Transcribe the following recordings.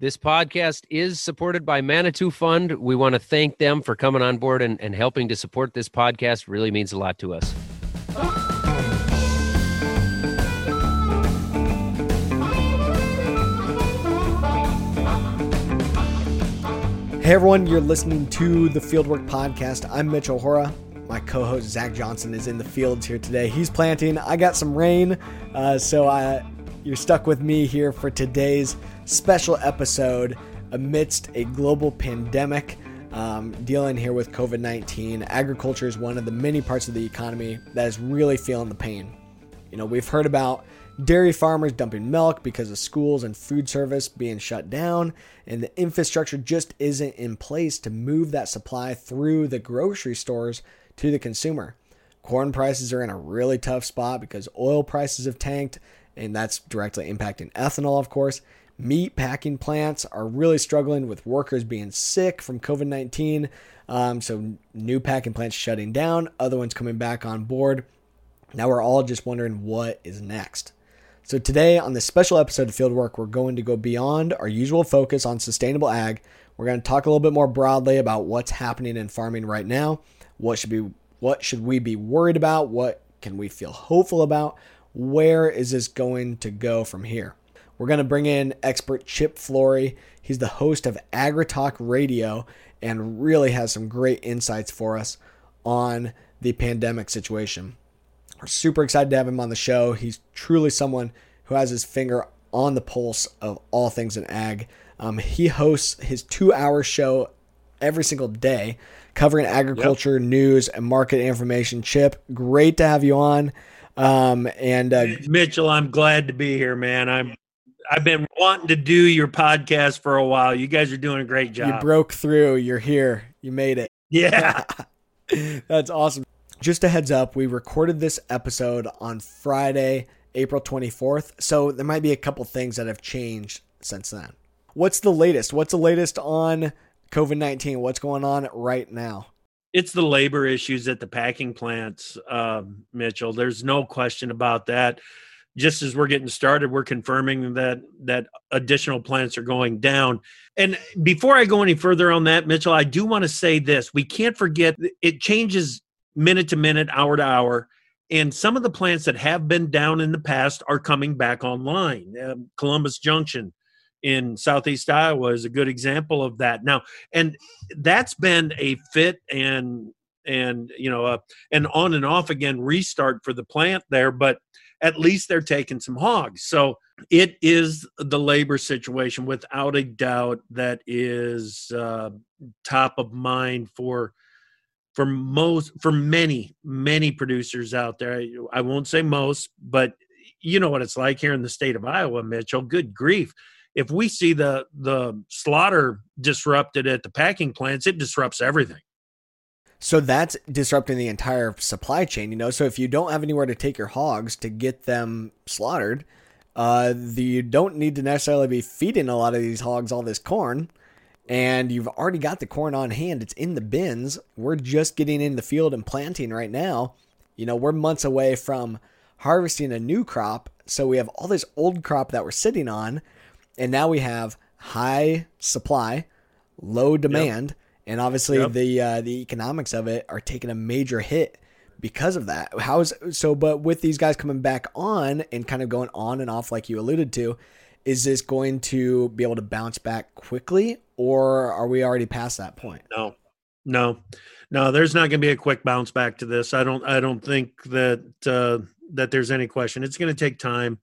This podcast is supported by Manitou Fund. We want to thank them for coming on board and, and helping to support this podcast. Really means a lot to us. Hey everyone, you're listening to the Fieldwork Podcast. I'm Mitchell Hora. My co-host Zach Johnson is in the fields here today. He's planting. I got some rain, uh, so I, you're stuck with me here for today's special episode amidst a global pandemic. Um, dealing here with COVID 19, agriculture is one of the many parts of the economy that is really feeling the pain. You know, we've heard about dairy farmers dumping milk because of schools and food service being shut down, and the infrastructure just isn't in place to move that supply through the grocery stores to the consumer. Corn prices are in a really tough spot because oil prices have tanked, and that's directly impacting ethanol, of course. Meat packing plants are really struggling with workers being sick from COVID 19. Um, so, new packing plants shutting down, other ones coming back on board. Now we're all just wondering what is next. So, today on this special episode of Fieldwork, we're going to go beyond our usual focus on sustainable ag. We're going to talk a little bit more broadly about what's happening in farming right now. What should be what should we be worried about? What can we feel hopeful about? Where is this going to go from here? We're going to bring in expert Chip Flory. He's the host of AgriTalk Radio and really has some great insights for us on the pandemic situation. We're super excited to have him on the show. He's truly someone who has his finger on the pulse of all things in ag. Um, he hosts his two hour show every single day covering agriculture, yep. news, and market information. Chip, great to have you on. Um, and uh, Mitchell, I'm glad to be here, man. I'm I've been wanting to do your podcast for a while. You guys are doing a great job. You broke through. You're here. You made it. Yeah. That's awesome. Just a heads up, we recorded this episode on Friday, April 24th. So there might be a couple things that have changed since then. What's the latest? What's the latest on COVID 19? What's going on right now? It's the labor issues at the packing plants, um, Mitchell. There's no question about that just as we're getting started, we're confirming that that additional plants are going down. And before I go any further on that, Mitchell, I do want to say this: we can't forget it changes minute to minute, hour to hour. And some of the plants that have been down in the past are coming back online. Um, Columbus Junction in southeast Iowa is a good example of that. Now, and that's been a fit and and you know uh, an on and off again restart for the plant there, but at least they're taking some hogs. So it is the labor situation without a doubt that is uh, top of mind for for most for many many producers out there. I won't say most, but you know what it's like here in the state of Iowa, Mitchell. Good grief. If we see the the slaughter disrupted at the packing plants, it disrupts everything. So that's disrupting the entire supply chain, you know. So if you don't have anywhere to take your hogs to get them slaughtered, uh, the, you don't need to necessarily be feeding a lot of these hogs all this corn, and you've already got the corn on hand. It's in the bins. We're just getting in the field and planting right now. You know, we're months away from harvesting a new crop, so we have all this old crop that we're sitting on, and now we have high supply, low demand. Yep and obviously yep. the uh, the economics of it are taking a major hit because of that. How's so? But with these guys coming back on and kind of going on and off, like you alluded to, is this going to be able to bounce back quickly, or are we already past that point? No, no, no. There's not going to be a quick bounce back to this. I don't. I don't think that uh, that there's any question. It's going to take time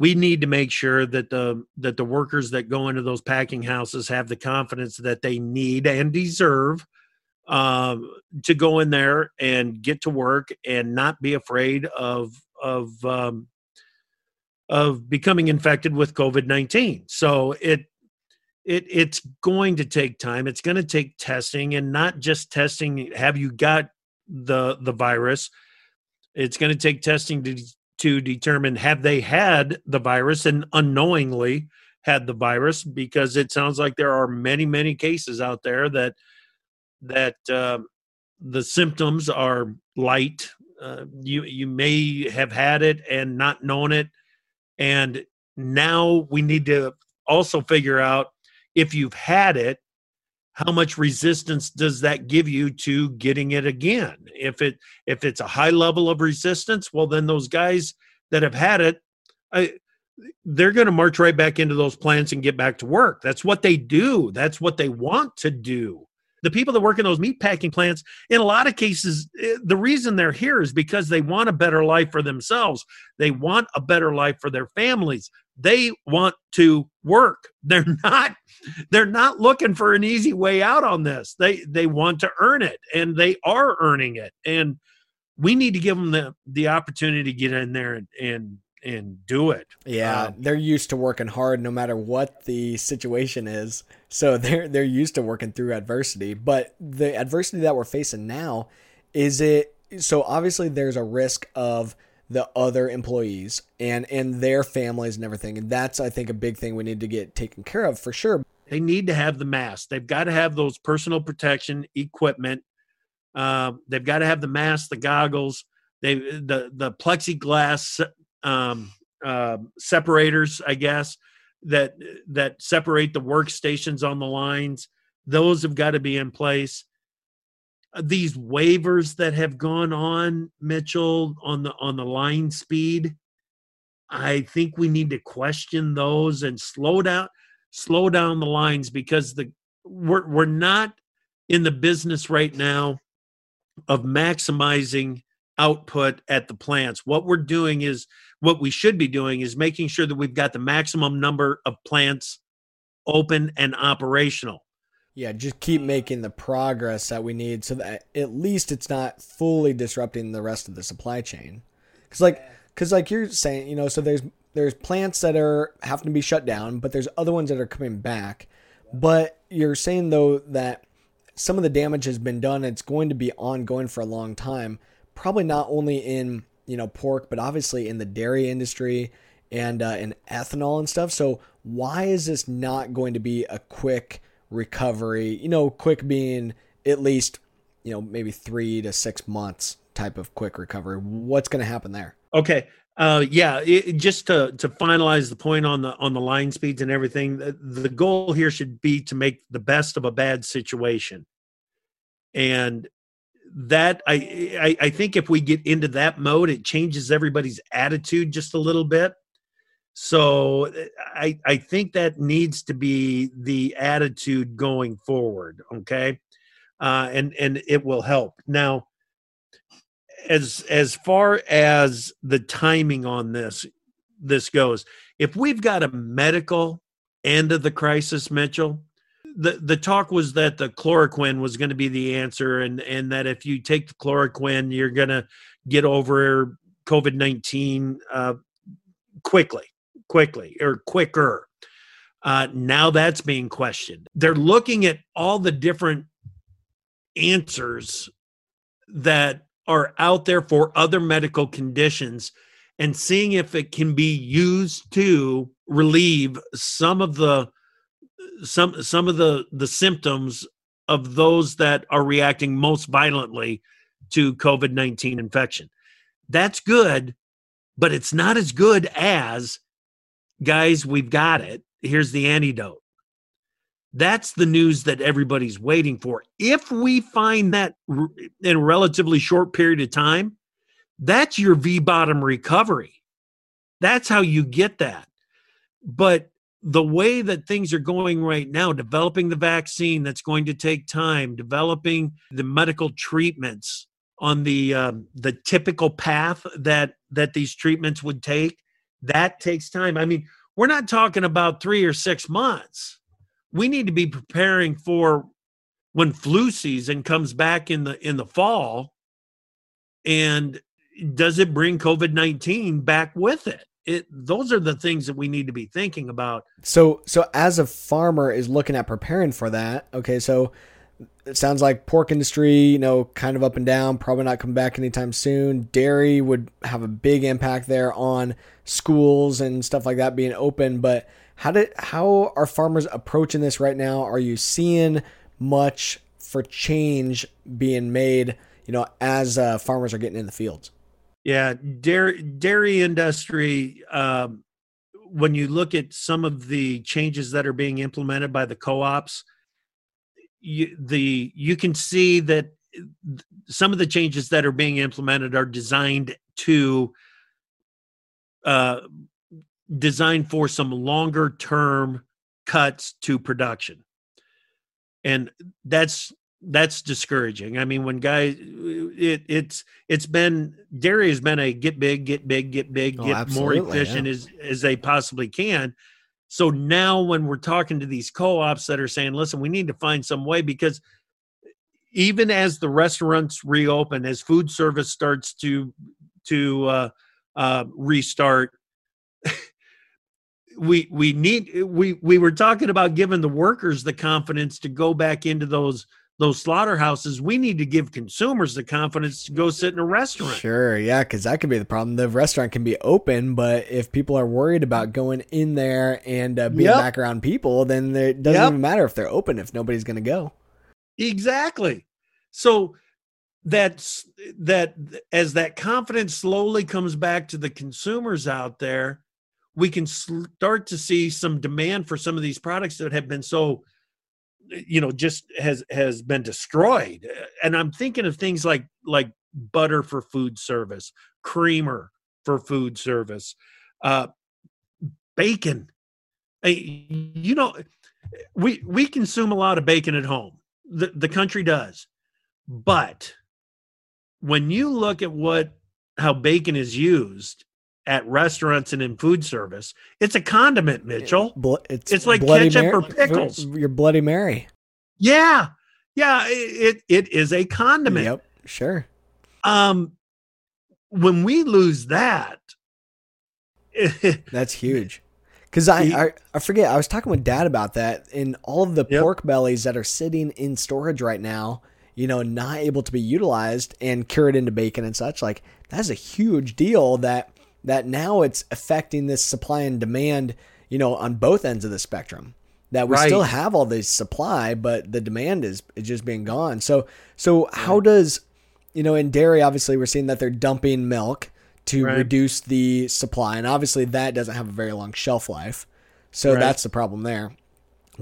we need to make sure that the that the workers that go into those packing houses have the confidence that they need and deserve um, to go in there and get to work and not be afraid of of um, of becoming infected with COVID nineteen. So it it it's going to take time. It's going to take testing and not just testing. Have you got the the virus? It's going to take testing to to determine have they had the virus? And unknowingly had the virus because it sounds like there are many many cases out there that that uh, the symptoms are light. Uh, you you may have had it and not known it. And now we need to also figure out if you've had it, how much resistance does that give you to getting it again? If it if it's a high level of resistance, well then those guys that have had it, I, they're going to march right back into those plants and get back to work. That's what they do. That's what they want to do the people that work in those meat packing plants, in a lot of cases, eh, the reason they're here is because they want a better life for themselves. They want a better life for their families. They want to work. They're not they're not looking for an easy way out on this. They they want to earn it and they are earning it. And we need to give them the the opportunity to get in there and, and and do it. Yeah, um, they're used to working hard no matter what the situation is. So they're they're used to working through adversity. But the adversity that we're facing now is it so obviously there's a risk of the other employees and and their families and everything. And that's I think a big thing we need to get taken care of for sure. They need to have the mask. They've got to have those personal protection equipment. Uh, they've got to have the mask, the goggles, they the the plexiglass um, uh, separators, I guess, that that separate the workstations on the lines. Those have got to be in place. These waivers that have gone on, Mitchell, on the on the line speed, I think we need to question those and slow down slow down the lines because the we're we're not in the business right now of maximizing output at the plants. What we're doing is what we should be doing is making sure that we've got the maximum number of plants open and operational. Yeah, just keep making the progress that we need so that at least it's not fully disrupting the rest of the supply chain. Cuz like cuz like you're saying, you know, so there's there's plants that are having to be shut down, but there's other ones that are coming back. But you're saying though that some of the damage has been done, it's going to be ongoing for a long time, probably not only in you know pork, but obviously in the dairy industry and uh, in ethanol and stuff. So why is this not going to be a quick recovery? You know, quick being at least you know maybe three to six months type of quick recovery. What's going to happen there? Okay. Uh, yeah, it, just to to finalize the point on the on the line speeds and everything, the, the goal here should be to make the best of a bad situation. And that I, I I think if we get into that mode, it changes everybody's attitude just a little bit. So eh, I I think that needs to be the attitude going forward. Okay, uh, and and it will help. Now, as as far as the timing on this this goes, if we've got a medical end of the crisis, Mitchell, the the talk was that the chloroquine was going to be the answer, and and that if you take the chloroquine, you're going to get over COVID nineteen uh, quickly, quickly or quicker. Uh, now that's being questioned. They're looking at all the different answers that are out there for other medical conditions and seeing if it can be used to relieve some of the some some of the the symptoms of those that are reacting most violently to COVID-19 infection. That's good, but it's not as good as guys, we've got it. Here's the antidote. That's the news that everybody's waiting for. If we find that in a relatively short period of time, that's your V bottom recovery. That's how you get that. But the way that things are going right now, developing the vaccine that's going to take time, developing the medical treatments on the um, the typical path that that these treatments would take, that takes time. I mean, we're not talking about three or six months. We need to be preparing for when flu season comes back in the in the fall, and does it bring COVID nineteen back with it? it those are the things that we need to be thinking about so so as a farmer is looking at preparing for that okay so it sounds like pork industry you know kind of up and down probably not coming back anytime soon dairy would have a big impact there on schools and stuff like that being open but how did how are farmers approaching this right now are you seeing much for change being made you know as uh, farmers are getting in the fields yeah, dairy dairy industry. Um, when you look at some of the changes that are being implemented by the co-ops, you, the you can see that some of the changes that are being implemented are designed to uh, design for some longer term cuts to production. And that's that's discouraging. I mean when guys it it's it's been dairy has been a get big get big get big Oh, get more efficient yeah. as as they possibly can so now when we're talking to these co-ops that are saying listen we need to find some way because even as the restaurants reopen as food service starts to to uh, uh, restart we we need we we were talking about giving the workers the confidence to go back into those those slaughterhouses we need to give consumers the confidence to go sit in a restaurant Sure, yeah, because that could be the problem. The restaurant can be open, but if people are worried about going in there and uh, being Yep. back around people, then it doesn't Yep. even matter if they're open if nobody's going to go. exactly so that's that as that confidence slowly comes back to the consumers out there we can start to see some demand for some of these products that have been so you know just has has been destroyed. And i'm thinking of things like like butter for food service creamer for food service uh bacon. Hey, you know we we consume a lot of bacon at home. The, the country does. But when you look at what how bacon is used at restaurants and in food service it's a condiment mitchell Bl- it's, It's like Bloody ketchup or pickles. Your Bloody Mary. yeah yeah it it is a condiment Yep, sure. um when we lose that That's huge. Because I, I I forget, I was talking with dad about that, and all of the Yep. pork bellies that are sitting in storage right now, you know, not able to be utilized and cured into bacon and such, like that's a huge deal that that now it's affecting this supply and demand, you know, on both ends of the spectrum. That we still have all this supply, but the demand is, is just being gone. So so how does you know, in dairy, obviously, we're seeing that they're dumping milk to Right. reduce the supply, and obviously, that doesn't have a very long shelf life. So Right. that's the problem there.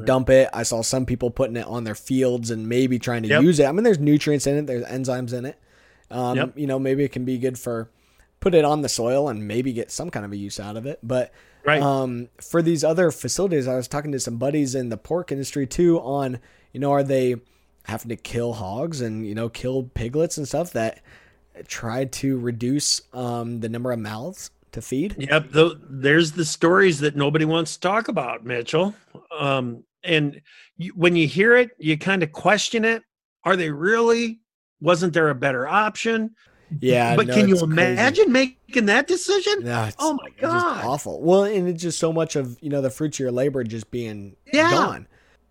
Dump it. I saw some people putting it on their fields and maybe trying to Yep. use it. I mean, there's nutrients in it, there's enzymes in it. Um, Yep. You know, maybe it can be good for put it on the soil and maybe get some kind of a use out of it. But right um, for these other facilities, I was talking to some buddies in the pork industry too on, you know, are they having to kill hogs and, you know, kill piglets and stuff that try to reduce um, the number of mouths to feed? Yep, tho- there's the stories that nobody wants to talk about, Mitchell. Um, and you, when you hear it, you kind of question it. Are they really? Wasn't there a better option? Yeah. but no, can you it's crazy. imagine making that decision? No, Oh my it's God. awful. Well, and it's just so much of you know the fruits of your labor just being Yeah. gone.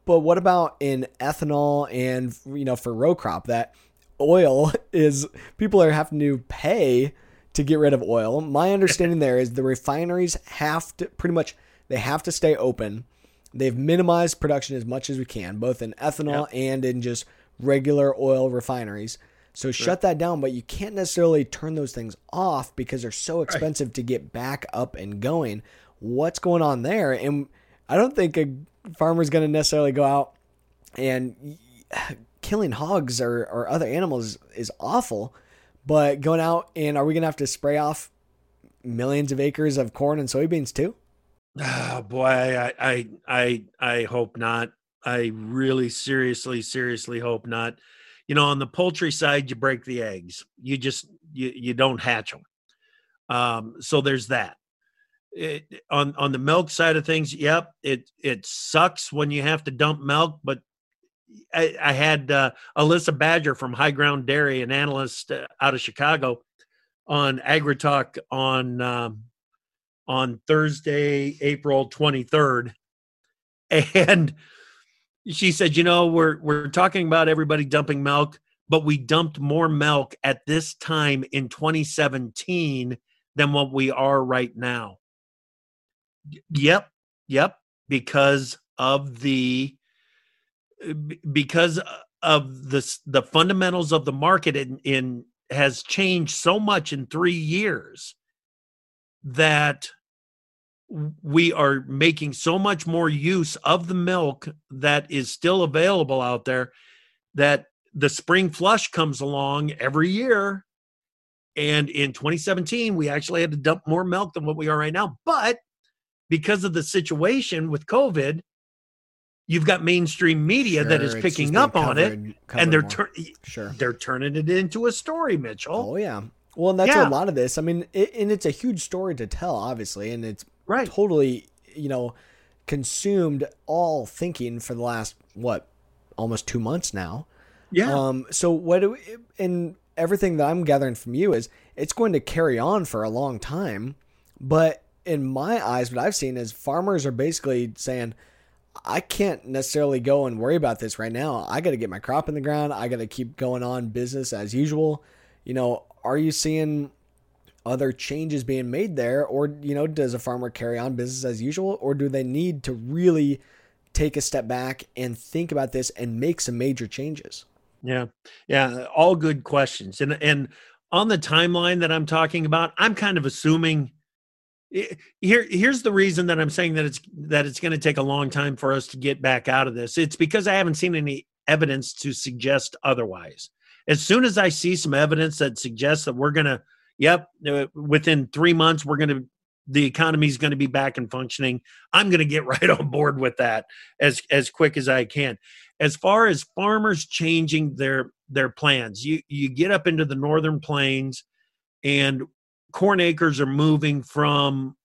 But what about in ethanol and you know for row crop that oil is people are having to pay to get rid of oil. My understanding there is the refineries have to pretty much they have to stay open. They've minimized production as much as we can, both in ethanol and in just regular oil refineries. So shut that down, but you can't necessarily turn those things off because they're so expensive to get back up and going. What's going on there? And I don't think a farmer's going to necessarily go out and killing hogs or, or other animals is awful, but going out and are we going to have to spray off millions of acres of corn and soybeans too? Oh boy, I, I I I hope not. I really seriously, seriously hope not. You know, on the poultry side, you break the eggs. You just you you don't hatch them. Um, so there's that. It, on on the milk side of things, yep, it it sucks when you have to dump milk, but I, I had uh, Alyssa Badger from High Ground Dairy, an analyst uh, out of Chicago, on AgriTalk on um, on Thursday, April 23rd. And she said, you know, we're we're talking about everybody dumping milk, but we dumped more milk at this time in 2017 than what we are right now. Yep, yep, because of the because of the the fundamentals of the market in, in has changed so much in 3 years that we are making so much more use of the milk that is still available out there that the spring flush comes along every year and in 2017 we actually had to dump more milk than what we are right now but because of the situation with covid you've got mainstream media Sure, that is picking up being on it covered- covered and they're tur- sure. they're turning it into a story mitchell Oh yeah. Well, and that's Yeah. a lot of this. I mean, it, and it's a huge story to tell, obviously, and it's right totally, you know, consumed all thinking for the last what, almost two months now. yeah Um. So what? Do we, and everything that I'm gathering from you is it's going to carry on for a long time, but in my eyes, what I've seen is farmers are basically saying. I can't necessarily go and worry about this right now. I got to get my crop in the ground. I got to keep going on business as usual. You know, are you seeing other changes being made there or you know does a farmer carry on business as usual or do they need to really take a step back and think about this and make some major changes Yeah. Yeah, all good questions. And and on the timeline that I'm talking about, I'm kind of assuming eh, here here's the reason that I'm saying that it's that it's going to take a long time for us to get back out of this. It's because I haven't seen any evidence to suggest otherwise. As soon as I see some evidence that suggests that we're going to yep, uh, within 3 months we're going to the economy's going to be back and functioning, I'm going to get right on board with that as as quick as I can. As far as farmers changing their their plans you you get up into the northern plains and corn acres are moving from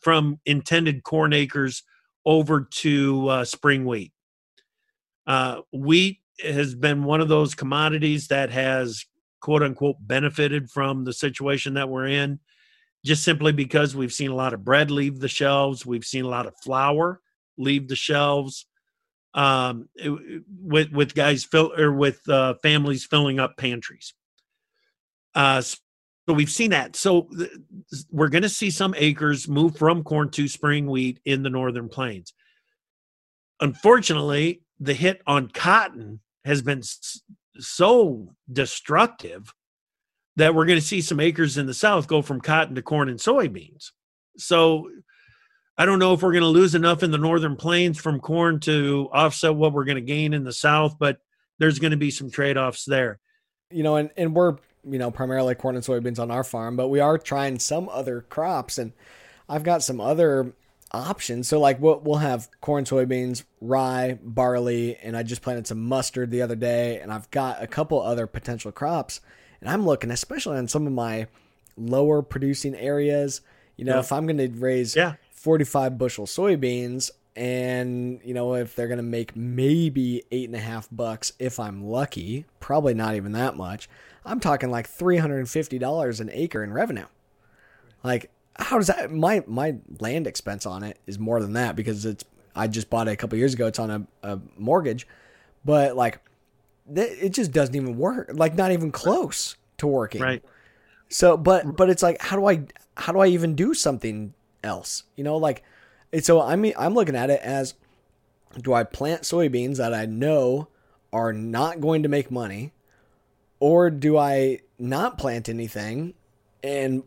from intended corn acres over to uh, spring wheat. Uh, wheat has been one of those commodities that has quote unquote benefited from the situation that we're in just simply because we've seen a lot of bread leave the shelves we've seen a lot of flour leave the shelves um, it- with with guys fill or with uh, families filling up pantries. Uh, so we've seen that. So th- we're going to see some acres move from corn to spring wheat in the northern plains. Unfortunately, the hit on cotton has been so destructive that we're going to see some acres in the south go from cotton to corn and soybeans. So I don't know if we're going to lose enough in the northern plains from corn to offset what we're going to gain in the south, but there's going to be some trade offs there. you know and, and we're you know primarily corn and soybeans on our farm but we are trying some other crops and i've got some other options so like we'll, we'll have corn soybeans rye barley and i just planted some mustard the other day and i've got a couple other potential crops and i'm looking especially on some of my lower producing areas you know Yeah. if i'm going to raise Yeah. 45 bushel soybeans and you know if they're gonna make maybe eight and a half bucks if i'm lucky probably not even that much i'm talking like $350 an acre in revenue like how does that my my land expense on it is more than that because it's i just bought it a couple years ago it's on a, a mortgage but like it just doesn't even work like not even close to working Right. so, but but it's like, how do I how do I even do something else? You know, like, it's so I mean, I'm looking at it as, do I plant soybeans that I know are not going to make money, or do I not plant anything? And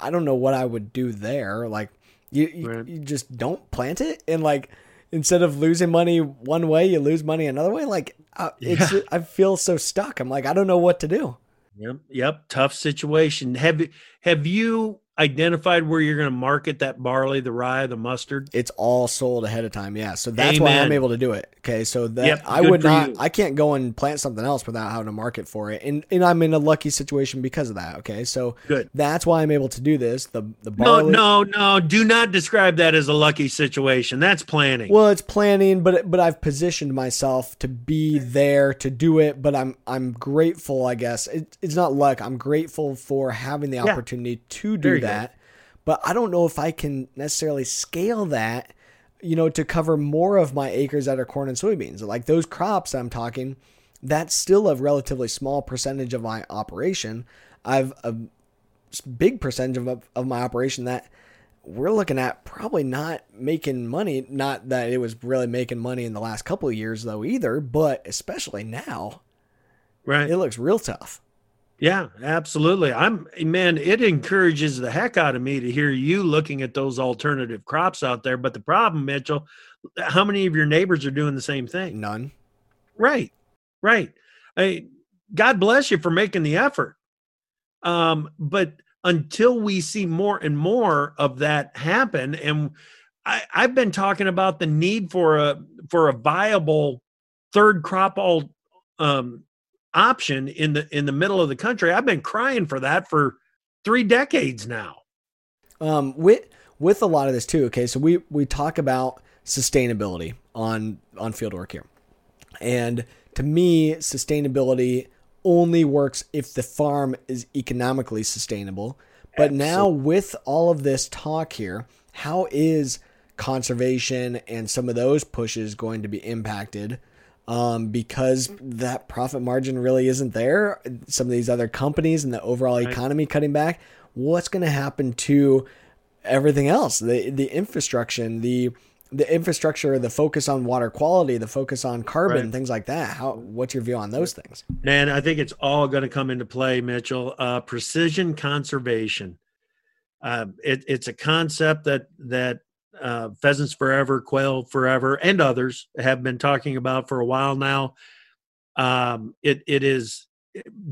I don't know what I would do there. Like, you you, Right. you just don't plant it, and like instead of losing money one way, you lose money another way. Like, uh, it's Yeah. I feel so stuck. I'm like, I don't know what to do. Yep. Yep. Tough situation. Have have you identified where you're going to market that barley, the rye, the mustard? it's all sold ahead of time. Yeah, so that's why I'm able to do it. Okay, so that Yep, I would not, you. I can't go and plant something else without having to market for it, and and I'm in a lucky situation because of that. Okay, so Good. that's why I'm able to do this. The the barley. no, no. no. Do not describe that as a lucky situation. That's planning. Well, it's planning, but but I've positioned myself to be there to do it. But I'm I'm grateful, I guess. It, it's not luck. I'm grateful for having the Yeah. opportunity to There do you go. that. But I don't know if I can necessarily scale that, you know, to cover more of my acres that are corn and soybeans. Like those crops I'm talking, that's still a relatively small percentage of my operation. I've a big percentage of, of my operation that we're looking at probably not making money. Not that it was really making money in the last couple of years though either, but especially now, right. it looks real tough. Yeah, absolutely. I'm man, it encourages the heck out of me to hear you looking at those alternative crops out there. But the problem, Mitchell, how many of your neighbors are doing the same thing? None. Right. Right. I, God bless you for making the effort. Um, but until we see more and more of that happen, and I, I've been talking about the need for a for a viable third crop all um, option in the in the middle of the country. I've been crying for that for three decades now. Um, with with a lot of this too. Okay, so we we talk about sustainability on on field work here, and to me, sustainability only works if the farm is economically sustainable. But Absolutely. now with all of this talk here, how is conservation and some of those pushes going to be impacted? Um, because that profit margin really isn't there. Some of these other companies and the overall economy cutting back. What's going to happen to everything else? The the infrastructure, the the infrastructure, the focus on water quality, the focus on carbon, right. things like that. How what's your view on those things? Man, I think it's all going to come into play, Mitchell. Uh, precision conservation. Uh, it, it's a concept that that uh, Pheasants Forever, Quail Forever, and others have been talking about for a while now. Um, it it is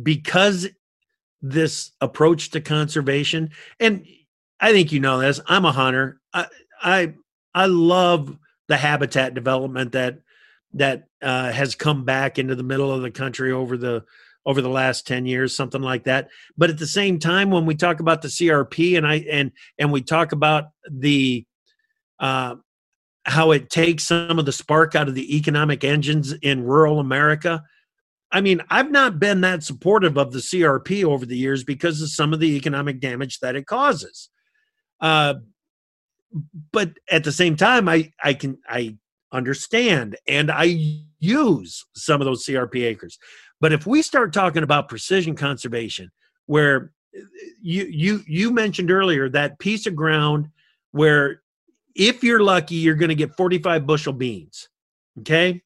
because this approach to conservation, and I think you know this. I'm a hunter. I I I love the habitat development that that uh, has come back into the middle of the country over the over the last 10 years something like that but at the same time when we talk about the crp and i and and we talk about the uh, how it takes some of the spark out of the economic engines in rural America. I mean, I've not been that supportive of the CRP over the years because of some of the economic damage that it causes. Uh, but at the same time, I I can I understand and I use some of those CRP acres. But if we start talking about precision conservation, where you you you mentioned earlier that piece of ground where if you're lucky, you're going to get 45 bushel beans. Okay.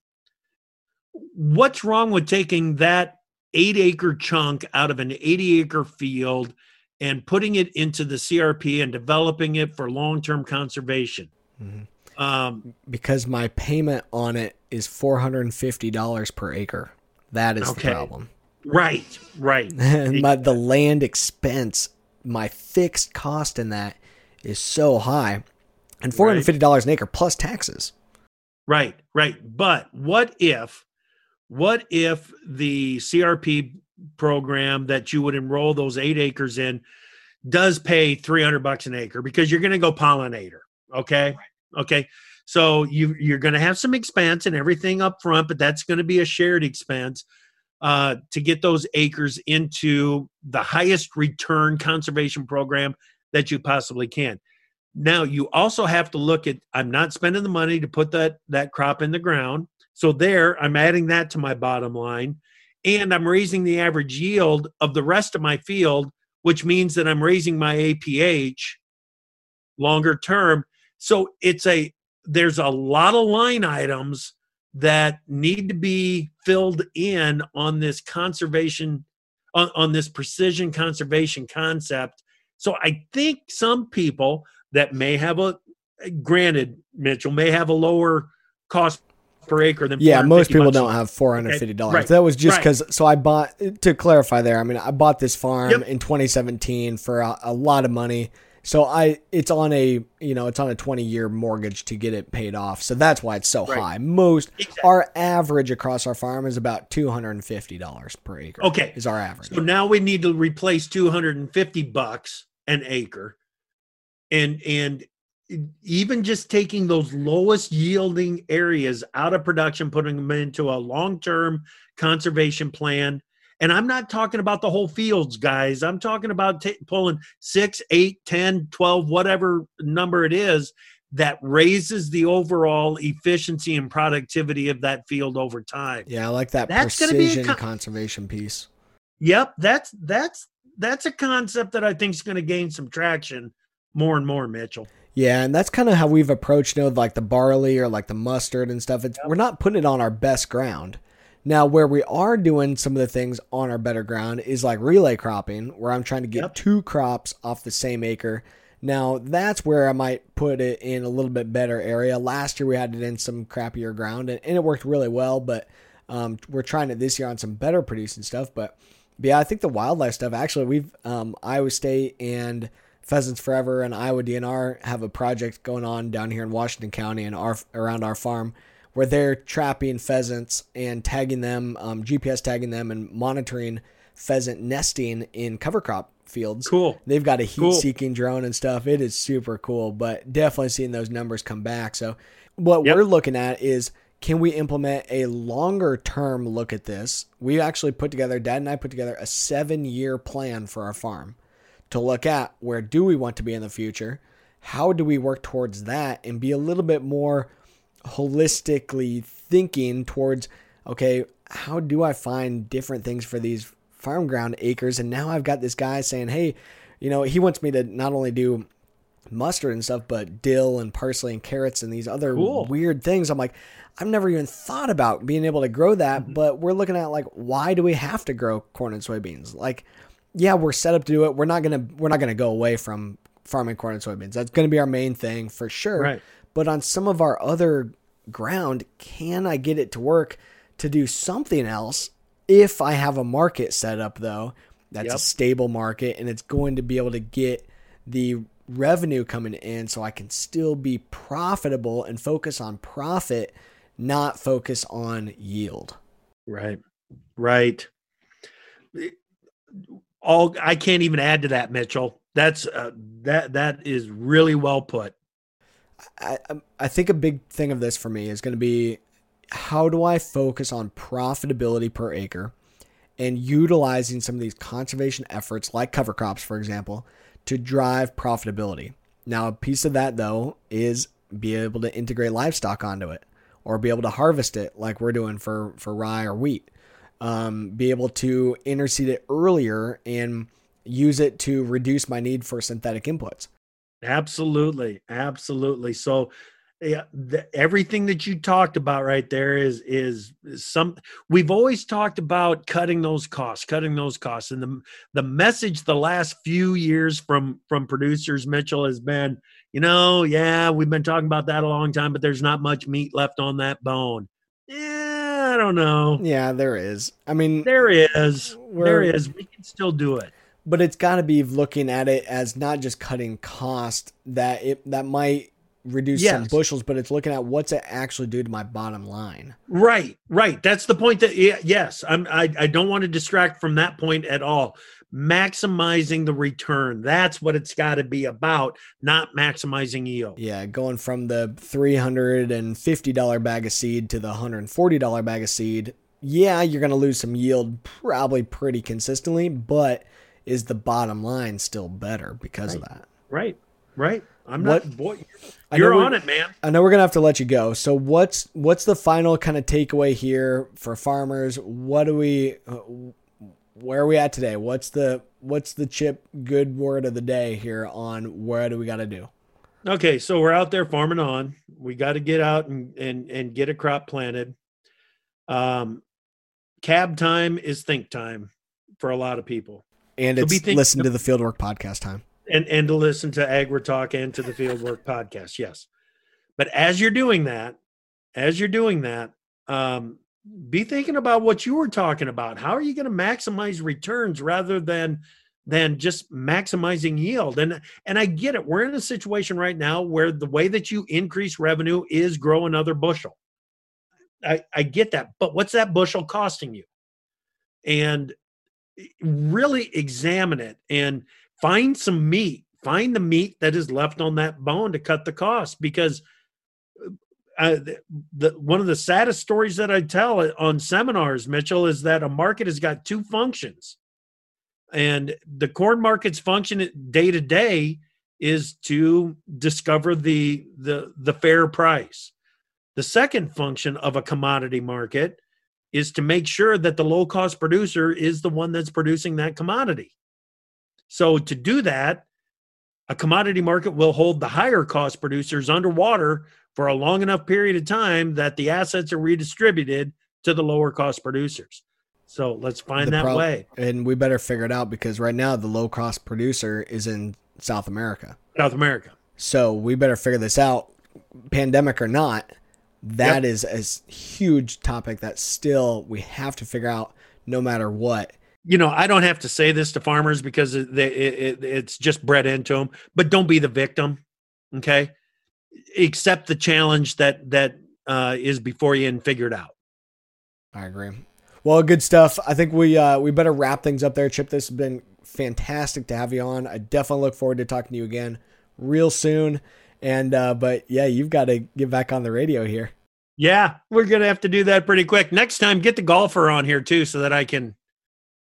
What's wrong with taking that eight acre chunk out of an 80 acre field and putting it into the CRP and developing it for long term conservation? Mm-hmm. Um, because my payment on it is $450 per acre. That is okay. the problem. Right, right. and my, the land expense, my fixed cost in that is so high and four hundred fifty dollars right. an acre plus taxes. Right, right. But what if, what if the CRP program that you would enroll those eight acres in does pay three hundred bucks an acre because you're going to go pollinator? Okay, right. okay. So you you're going to have some expense and everything up front, but that's going to be a shared expense uh, to get those acres into the highest return conservation program that you possibly can. Now you also have to look at I'm not spending the money to put that that crop in the ground. So there I'm adding that to my bottom line and I'm raising the average yield of the rest of my field, which means that I'm raising my APH longer term. So it's a there's a lot of line items that need to be filled in on this conservation on, on this precision conservation concept. So I think some people that may have a granted Mitchell may have a lower cost per acre than yeah most people don't have $450 okay. right. that was just because right. so i bought to clarify there i mean i bought this farm yep. in 2017 for a, a, lot of money so i it's on a you know it's on a 20 year mortgage to get it paid off so that's why it's so right. high most exactly. our average across our farm is about $250 per acre okay is our average so now we need to replace 250 bucks an acre and and even just taking those lowest yielding areas out of production putting them into a long-term conservation plan. And i'm not talking about the whole fields guys. I'm talking about t- pulling 6 8 10 12 whatever number it is that raises the overall efficiency and productivity of that field over time. Yeah i like that that's precision con- conservation piece. Yep that's that's that's a concept that i think is going to gain some traction more and more, Mitchell. Yeah, and that's kind of how we've approached, you know, like the barley or like the mustard and stuff. It's yep. we're not putting it on our best ground. Now, where we are doing some of the things on our better ground is like relay cropping, where I'm trying to get Yep. two crops off the same acre. Now, that's where I might put it in a little bit better area. Last year, we had it in some crappier ground, and, and it worked really well, but um, we're trying it this year on some better producing stuff. But, but yeah, I think the wildlife stuff, actually, we've, um, Iowa State and Pheasants Forever and Iowa DNR have a project going on down here in Washington County and our around our farm where they're trapping pheasants and tagging them, um, GPS tagging them, and monitoring pheasant nesting in cover crop fields. Cool. They've got a heat Cool. seeking drone and stuff. It is super cool, but definitely seeing those numbers come back. So, what Yep. we're looking at is can we implement a longer term look at this? We actually put together, Dad and I put together a seven year plan for our farm to look at where do we want to be in the future? How do we work towards that and be a little bit more holistically thinking towards okay, how do I find different things for these farm ground acres? And now I've got this guy saying, hey, you know, he wants me to not only do mustard and stuff, but dill and parsley and carrots and these other Cool. weird things. I'm like, I've never even thought about being able to grow that, Mm-hmm. but we're looking at like, why do we have to grow corn and soybeans? Like, yeah, we're set up to do it. We're not gonna we're not gonna go away from farming corn and soybeans. That's gonna be our main thing for sure. Right. But on some of our other ground, can I get it to work to do something else if I have a market set up though that's a stable market and it's going to be able to get the revenue coming in so I can still be profitable and focus on profit, not focus on yield. Right. Right. All I can't even add to that, Mitchell. That's uh, that that is really well put. I I- I think a big thing of this for me is going to be how do I focus on profitability per acre and utilizing some of these conservation efforts like cover crops for example to drive profitability. Now a piece of that though is be able to integrate livestock onto it or be able to harvest it like we're doing for for rye or wheat. Um, be able to interseed it earlier and use it to reduce my need for synthetic inputs. Absolutely, absolutely. So, yeah, the, everything that you talked about right there is, is is some. We've always talked about cutting those costs, cutting those costs, and the the message the last few years from from producers, Mitchell, has been, you know, yeah, we've been talking about that a long time, but there's not much meat left on that bone. Yeah, I don't know. Yeah, there is. I mean, There is, there is. We can still do it. but it's got to be looking at it as not just cutting cost that it that might reduce some Yes. bushels, but it's looking at what's it actually do to my bottom line. Right, right. That's the point. That yeah, yes, I'm. I, I don't want to distract from that point at all. Maximizing the return. That's what it's got to be about, not maximizing yield. Yeah, going from the three hundred and fifty dollar bag of seed to the hundred and forty dollar bag of seed. Yeah, you're gonna lose some yield probably pretty consistently, but is the bottom line still better because of that? Right, right. I'm What- not. Boy, I you're on it, man. I know we're gonna have to let you go. So what's what's the final kind of takeaway here for farmers? What do we, uh, where are we at today? What's the what's the chip good word of the day here on where do we got to do? Okay, so we're out there farming on. We got to get out and and and get a crop planted. Um, cab time is think time for a lot of people. And So it's think- listen to the Fieldwork podcast time. and and to listen to Agri Talk and to the Fieldwork podcast. Yes, but as you're doing that, as you're doing that, um, be thinking about what you were talking about. How are you going to maximize returns rather than than just maximizing yield? And and I get it. We're in a situation right now where the way that you increase revenue is grow another bushel. I, I get that, but what's that bushel costing you? And eh, really examine it and find some meat find the meat that is left on that bone to cut the cost because uh, the, one of the saddest stories that I tell on seminars, Mitchell, is that a market has got two functions, and the corn market's function day to day is to discover the the the fair price. The second function of a commodity market is to make sure that the low cost producer is the one that's producing that commodity. So to do that, a commodity market will hold the higher cost producers underwater for a long enough period of time that the assets are redistributed to the lower cost producers. So let's find The that prob- way. And we better figure it out because right now the low cost producer is in South America. South America. So we better figure this out, pandemic or not. That is a huge topic that still we have to figure out no matter what. You know, I don't have to say this to farmers because it, it, it, it's just bred into them. But don't be the victim. Okay, accept the challenge that that uh, is before you and figure it out. I agree. Well, good stuff. I think we uh, we better wrap things up there. Chip, this has been fantastic to have you on. I definitely look forward to talking to you again real soon. And uh, but yeah, you've got to get back on the radio here. Yeah, we're gonna have to do that pretty quick. Next time, get the golfer on here too, so that I can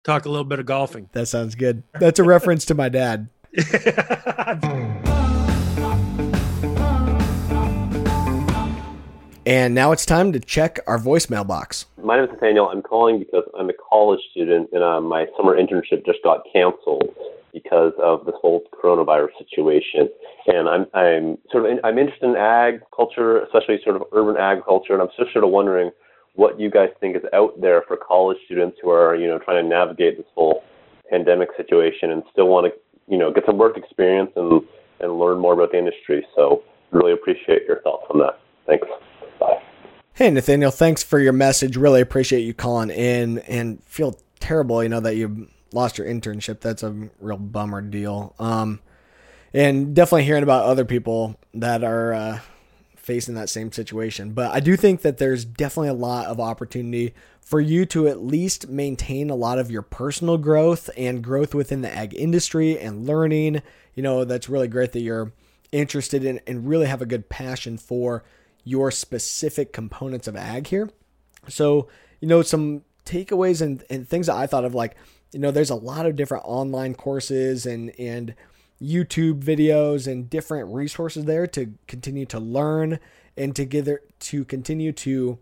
talk a little bit of golfing. That sounds good. That's a reference to my dad. And now it's time to check our voicemail box. My name is Nathaniel. I'm calling because I'm a college student and uh, my summer internship just got canceled because of this whole coronavirus situation. And I'm I'm sort of in, I'm interested in ag culture, especially sort of urban agriculture, and I'm just sort of wondering what you guys think is out there for college students who are you know trying to navigate this whole pandemic situation and still want to you know get some work experience and and learn more about the industry. So really appreciate your thoughts on that. Thanks. Bye. Hey, Nathaniel, thanks for your message. Really appreciate you calling in and feel terrible, you know, that you lost your internship. That's a real bummer deal. Um, and definitely hearing about other people that are uh, facing that same situation. But I do think that there's definitely a lot of opportunity for you to at least maintain a lot of your personal growth and growth within the ag industry and learning. You know, that's really great that you're interested in and really have a good passion for your specific components of ag here. So, you know, some takeaways and, and things that I thought of like, you know, there's a lot of different online courses and and YouTube videos and different resources there to continue to learn and to together to continue to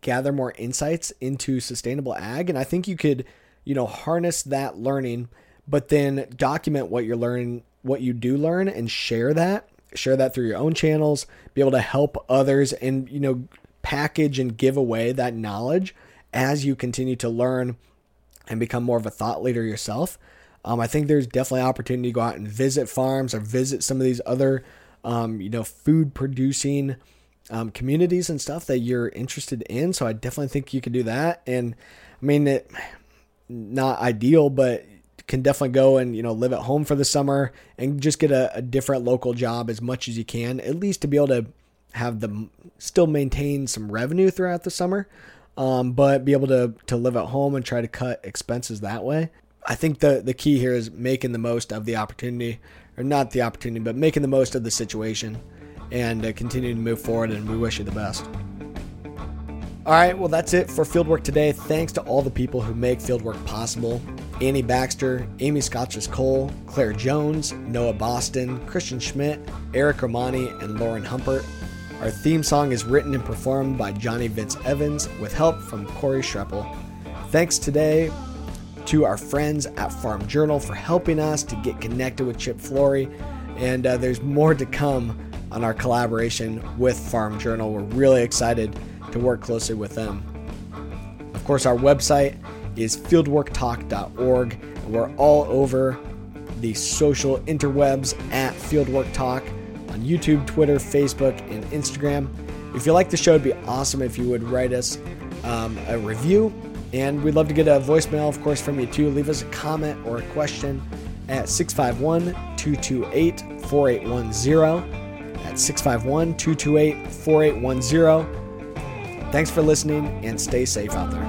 gather more insights into sustainable ag. And I think you could, you know, harness that learning, but then document what you're learning, what you do learn and share that, share that through your own channels, be able to help others and, you know, package and give away that knowledge as you continue to learn and become more of a thought leader yourself. Um, I think there's definitely opportunity to go out and visit farms or visit some of these other, um, you know, food producing um, communities and stuff that you're interested in. So I definitely think you can do that. And I mean, it not ideal, but can definitely go and you know live at home for the summer and just get a, a different local job as much as you can, at least to be able to have them still maintain some revenue throughout the summer, um, but be able to to live at home and try to cut expenses that way. I think the the key here is making the most of the opportunity, or not the opportunity, but making the most of the situation, and uh, continuing to move forward. And we wish you the best. All right, well, that's it for Fieldwork today. Thanks to all the people who make Fieldwork possible Annie Baxter, Amy Scotches Cole, Claire Jones, Noah Boston, Christian Schmidt, Eric Romani, and Lauren Humpert. Our theme song is written and performed by Johnny Vince Evans with help from Corey Schreppel. Thanks today to our friends at Farm Journal for helping us to get connected with Chip Flory. And uh, there's more to come on our collaboration with Farm Journal. We're really excited to work closely with them. Of course, our website is fieldworktalk.org. We're all over the social interwebs at Fieldwork Talk on YouTube, Twitter, Facebook, and Instagram. If you like the show, it'd be awesome if you would write us um, a review. And we'd love to get a voicemail, of course, from you too. Leave us a comment or a question at 651 228 4810. That's 651 228 4810. Thanks for listening and stay safe out there.